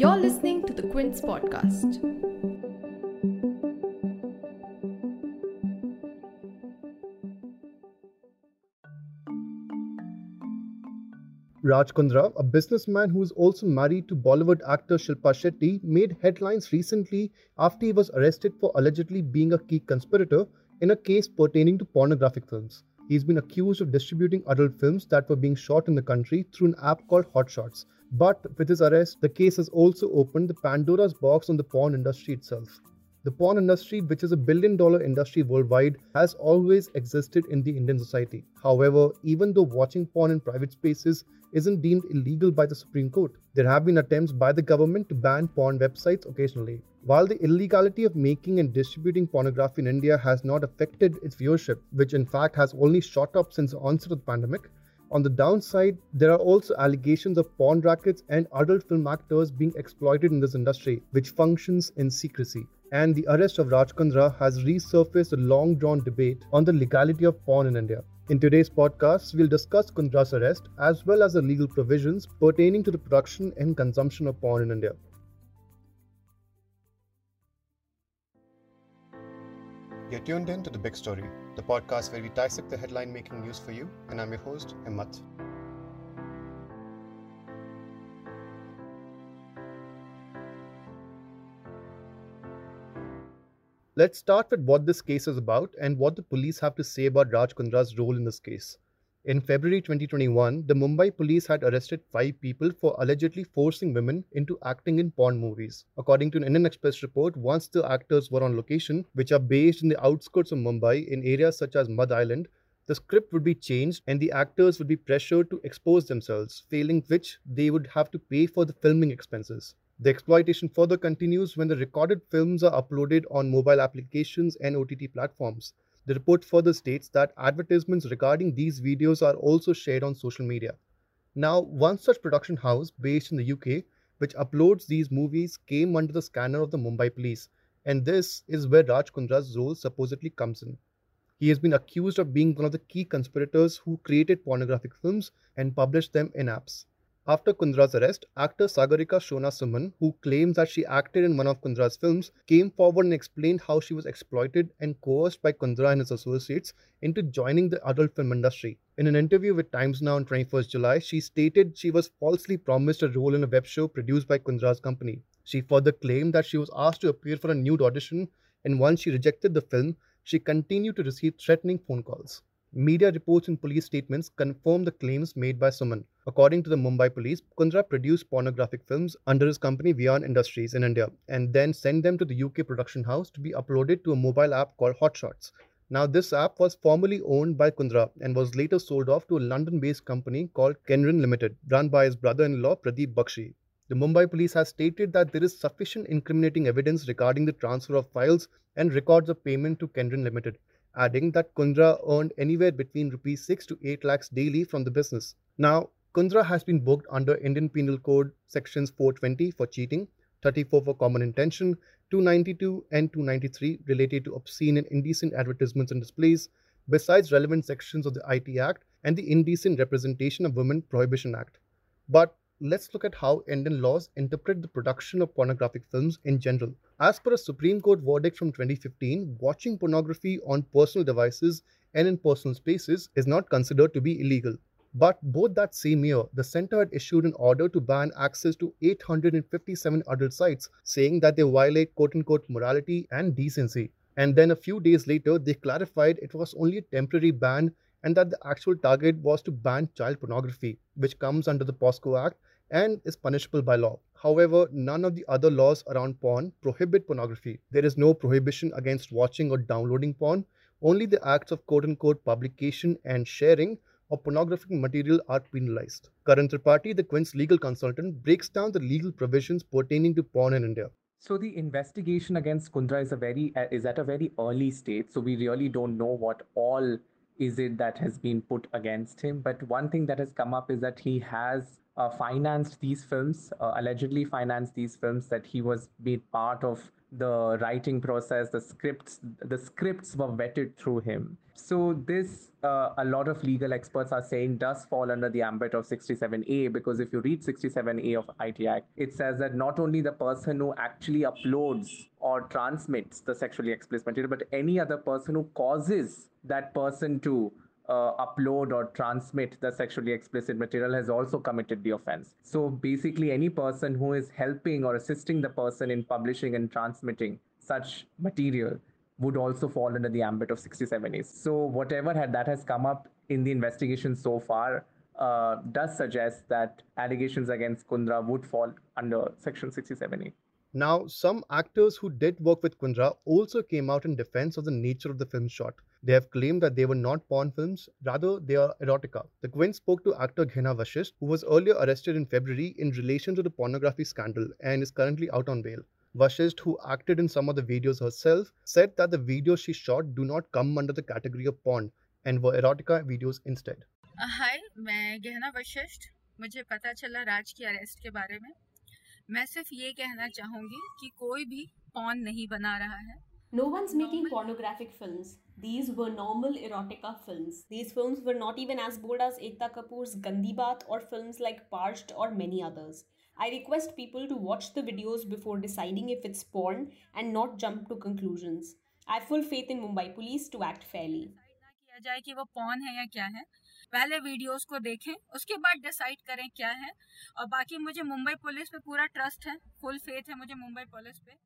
You're listening to the Quint's podcast. Raj Kundra, a businessman who is also married to Bollywood actor Shilpa Shetty, made headlines recently after he was arrested for allegedly being a key conspirator in a case pertaining to pornographic films. He's been accused of distributing adult films that were being shot in the country through an app called Hotshots. But with his arrest, the case has also opened the Pandora's box on the porn industry itself. The porn industry, which is a billion dollar industry worldwide, has always existed in the Indian society. However, even though watching porn in private spaces isn't deemed illegal by the Supreme Court, there have been attempts by the government to ban porn websites occasionally. While the illegality of making and distributing pornography in India has not affected its viewership, which in fact has only shot up since the onset of the pandemic, on the downside, there are also allegations of porn rackets and adult film actors being exploited in this industry, which functions in secrecy and the arrest of Raj Kundra has resurfaced a long drawn debate on the legality of porn in India. In today's podcast, we'll discuss Kundra's arrest as well as the legal provisions pertaining to the production and consumption of porn in India. You're tuned in to The Big Story, the podcast where we dissect the headline making news for you, and I'm your host, Himmat. Let's start with what this case is about and what the police have to say about Raj Kundra's role in this case. In February 2021, the Mumbai police had arrested five people for allegedly forcing women into acting in porn movies. According to an Indian Express report, once the actors were on location, which are based in the outskirts of Mumbai in areas such as Madh Island, the script would be changed and the actors would be pressured to expose themselves, failing which they would have to pay for the filming expenses. The exploitation further continues when the recorded films are uploaded on mobile applications and OTT platforms. The report further states that advertisements regarding these videos are also shared on social media. Now, one such production house based in the UK which uploads these movies came under the scanner of the Mumbai police, and this is where Raj Kundra's role supposedly comes in. He has been accused of being one of the key conspirators who created pornographic films and published them in apps. After Kundra's arrest, actor Sagarika Shona Suman, who claims that she acted in one of Kundra's films, came forward and explained how she was exploited and coerced by Kundra and his associates into joining the adult film industry. In an interview with Times Now on 21st July, she stated she was falsely promised a role in a web show produced by Kundra's company. She further claimed that she was asked to appear for a nude audition, and once she rejected the film, she continued to receive threatening phone calls. Media reports and police statements confirm the claims made by Suman. According to the Mumbai police, Kundra produced pornographic films under his company Viaan Industries in India and then sent them to the UK production house to be uploaded to a mobile app called Hotshots. Now, this app was formerly owned by Kundra and was later sold off to a London based company called Kenrin Limited, run by his brother in law Pradeep Bakshi. The Mumbai police has stated that there is sufficient incriminating evidence regarding the transfer of files and records of payment to Kenrin Limited adding that Kundra earned anywhere between rupees 6 to 8 lakhs daily from the business. Now, Kundra has been booked under Indian Penal Code sections 420 for cheating, 34 for common intention, 292 and 293 related to obscene and indecent advertisements and displays, besides relevant sections of the IT Act and the Indecent Representation of Women Prohibition Act. But let's look at how Indian laws interpret the production of pornographic films in general. As per a Supreme Court verdict from 2015, watching pornography on personal devices and in personal spaces is not considered to be illegal. But both that same year, the center had issued an order to ban access to 857 adult sites, saying that they violate quote unquote morality and decency. And then a few days later, they clarified it was only a temporary ban and that the actual target was to ban child pornography, which comes under the POCSO Act and is punishable by law. However, none of the other laws around porn prohibit pornography. There is no prohibition against watching or downloading porn. Only the acts of quote unquote publication and sharing of pornographic material are penalized. Karan Tripathi, the Quint's legal consultant, breaks down the legal provisions pertaining to porn in India. So the investigation against Kundra is a very is at a very early stage. So we really don't know what all is it that has been put against him. But one thing that has come up is that he has financed these films, uh, allegedly financed these films, that he was made part of the writing process the scripts the scripts were vetted through him. So this uh, a lot of legal experts are saying does fall under the ambit of 67a because if you read 67a of IT Act it says that not only the person who actually uploads or transmits the sexually explicit material but any other person who causes that person to uh, upload or transmit the sexually explicit material has also committed the offense. So basically, any person who is helping or assisting the person in publishing and transmitting such material would also fall under the ambit of 67A. So whatever had, that has come up in the investigation so far uh, does suggest that allegations against Kundra would fall under Section 67A. Now, some actors who did work with Kundra also came out in defense of the nature of the film shot. They have claimed that they were not porn films, rather, they are erotica. The Quint spoke to actor Gehna Vasisth, who was earlier arrested in February in relation to the pornography scandal and is currently out on bail. Vasisth, who acted in some of the videos herself, said that the videos she shot do not come under the category of porn and were erotica videos instead. Uh, hi, I am Vashishtha Vasisth. I चला राज की arrest के बारे मैं सिर्फ़ ये कहना चाहूँगी कि कोई भी पॉन नहीं बना रहा है No one's making pornographic films. These were normal erotica films. These films were not even as bold as Ekta Kapoor's Gandhi Baat or films like Parched or many others. I request people to watch the videos before deciding if it's porn and not jump to conclusions. I have full faith in Mumbai police to act fairly. किया जाए कि वो pawn है या क्या है पहले videos को देखें, उसके बाद डिसाइड करें क्या है। और बाकी मुझे मुंबई पुलिस पे पूरा ट्रस्ट है, फुल फेथ है मुझे मुंबई पुलिस पे।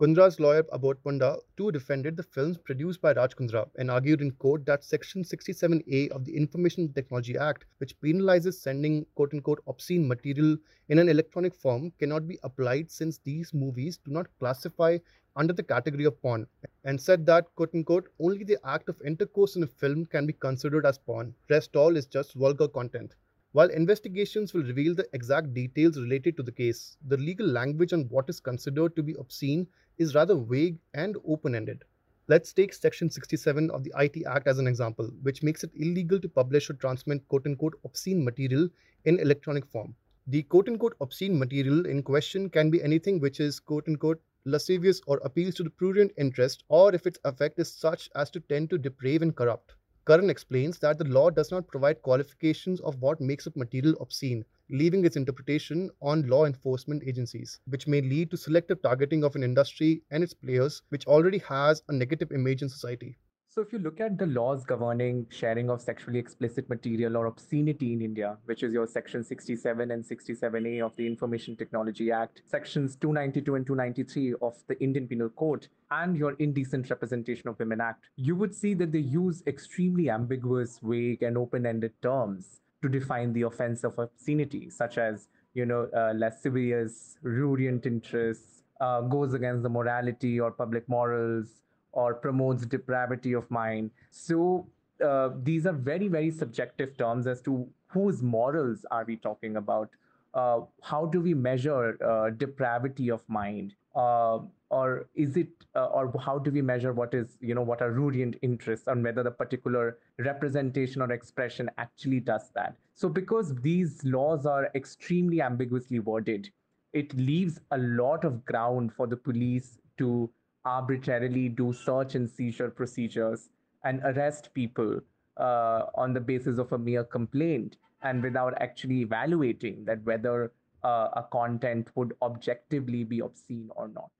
Kundra's lawyer Abad Ponda too defended the films produced by Raj Kundra and argued in court that Section 67A of the Information Technology Act, which penalizes sending quote unquote obscene material in an electronic form, cannot be applied since these movies do not classify under the category of porn and said that, quote unquote, only the act of intercourse in a film can be considered as porn. Rest all is just vulgar content. While investigations will reveal the exact details related to the case, the legal language on what is considered to be obscene is rather vague and open ended. Let's take Section 67 of the IT Act as an example, which makes it illegal to publish or transmit quote unquote obscene material in electronic form. The quote unquote obscene material in question can be anything which is quote unquote lascivious or appeals to the prurient interest, or if its effect is such as to tend to deprave and corrupt. Karan explains that the law does not provide qualifications of what makes a material obscene, leaving its interpretation on law enforcement agencies, which may lead to selective targeting of an industry and its players, which already has a negative image in society. So, if you look at the laws governing sharing of sexually explicit material or obscenity in India, which is your Section 67 and 67A of the Information Technology Act, Sections 292 and 293 of the Indian Penal Code, and your Indecent Representation of Women Act, you would see that they use extremely ambiguous, vague, and open ended terms to define the offense of obscenity, such as, you know, uh, lascivious, prurient interests, uh, goes against the morality or public morals or promotes depravity of mind. So uh, these are very, very subjective terms as to whose morals are we talking about? Uh, how do we measure uh, depravity of mind? Uh, or is it, uh, or how do we measure what is, you know, what are prurient interests and whether the particular representation or expression actually does that? So, because these laws are extremely ambiguously worded, it leaves a lot of ground for the police to arbitrarily do search and seizure procedures and arrest people uh, on the basis of a mere complaint and without actually evaluating that whether uh, a content would objectively be obscene or not.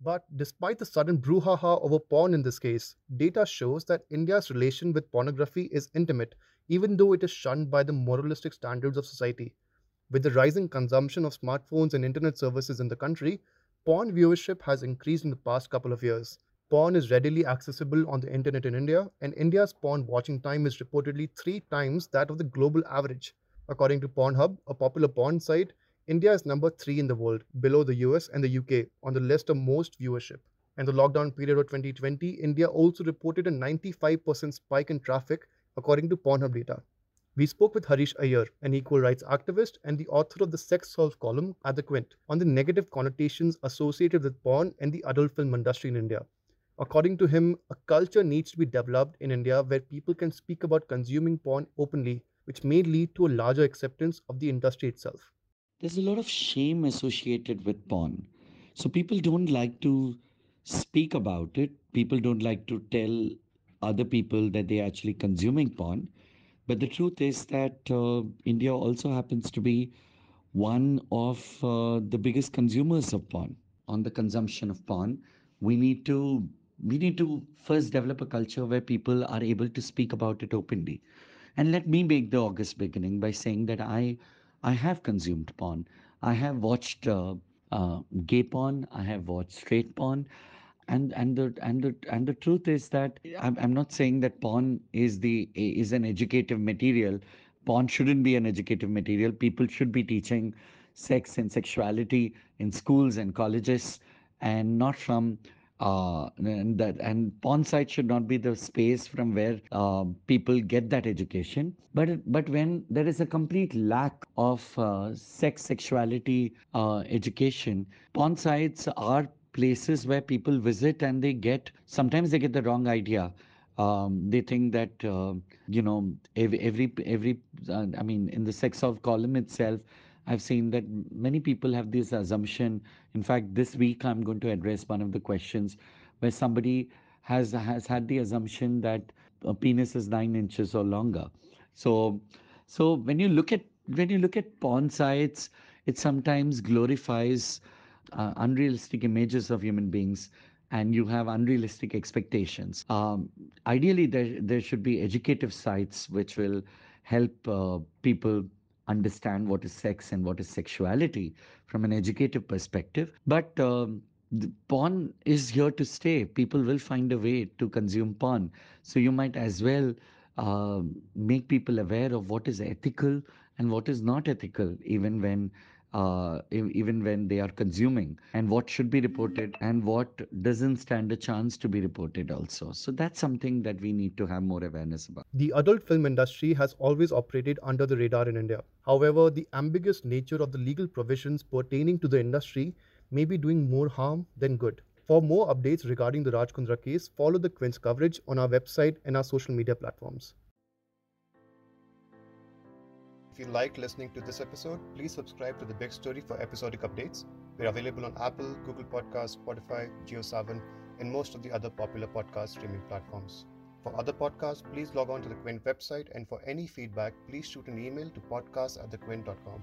But despite the sudden brouhaha over porn in this case, data shows that India's relation with pornography is intimate, even though it is shunned by the moralistic standards of society. With the rising consumption of smartphones and internet services in the country, porn viewership has increased in the past couple of years. Porn is readily accessible on the internet in India, and India's porn watching time is reportedly three times that of the global average. According to Pornhub, a popular porn site, India is number three in the world, below the US and the UK, on the list of most viewership. In the lockdown period of 2020, India also reported a 95% spike in traffic, according to Pornhub data. We spoke with Harish Iyer, an equal rights activist and the author of the Sex Solve column at The Quint, on the negative connotations associated with porn and the adult film industry in India. According to him, a culture needs to be developed in India where people can speak about consuming porn openly which may lead to a larger acceptance of the industry itself. There's a lot of shame associated with porn. So people don't like to speak about it. People don't like to tell other people that they're actually consuming porn. But the truth is that uh, India also happens to be one of uh, the biggest consumers of porn. On the consumption of porn, we need to we need to first develop a culture where people are able to speak about it openly. And let me make the August beginning by saying that I I have consumed porn. I have watched uh, uh, gay porn. I have watched straight porn and and the and the and the truth is that I'm, I'm not saying that porn is the is an educative material. Porn shouldn't be an educative material. People should be teaching sex and sexuality in schools and colleges and not from uh, and that and porn sites should not be the space from where uh, people get that education. But but when there is a complete lack of uh, sex sexuality uh, education porn sites are places where people visit and they get sometimes they get the wrong idea. Um, they think that uh, you know every every, every uh, i mean in the sex of column itself i've seen that many people have this assumption. In fact this week i'm going to address one of the questions where somebody has has had the assumption that a penis is 9 inches or longer. So so when you look at when you look at porn sites it sometimes glorifies uh, unrealistic images of human beings and you have unrealistic expectations. Um, ideally, there, there should be educative sites which will help uh, people understand what is sex and what is sexuality from an educative perspective. But um, porn is here to stay. People will find a way to consume porn. So you might as well uh, make people aware of what is ethical and what is not ethical, even when uh, even when they are consuming, and what should be reported and what doesn't stand a chance to be reported also. So that's something that we need to have more awareness about. The adult film industry has always operated under the radar in India. However, the ambiguous nature of the legal provisions pertaining to the industry may be doing more harm than good. For more updates regarding the Raj Kundra case, follow the Quint's coverage on our website and our social media platforms. If you like listening to this episode, please subscribe to The Big Story for episodic updates. We're available on Apple, Google Podcasts, Spotify, JioSaavn, and most of the other popular podcast streaming platforms. For other podcasts, please log on to the Quint website, and for any feedback, please shoot an email to podcast at thequint.com.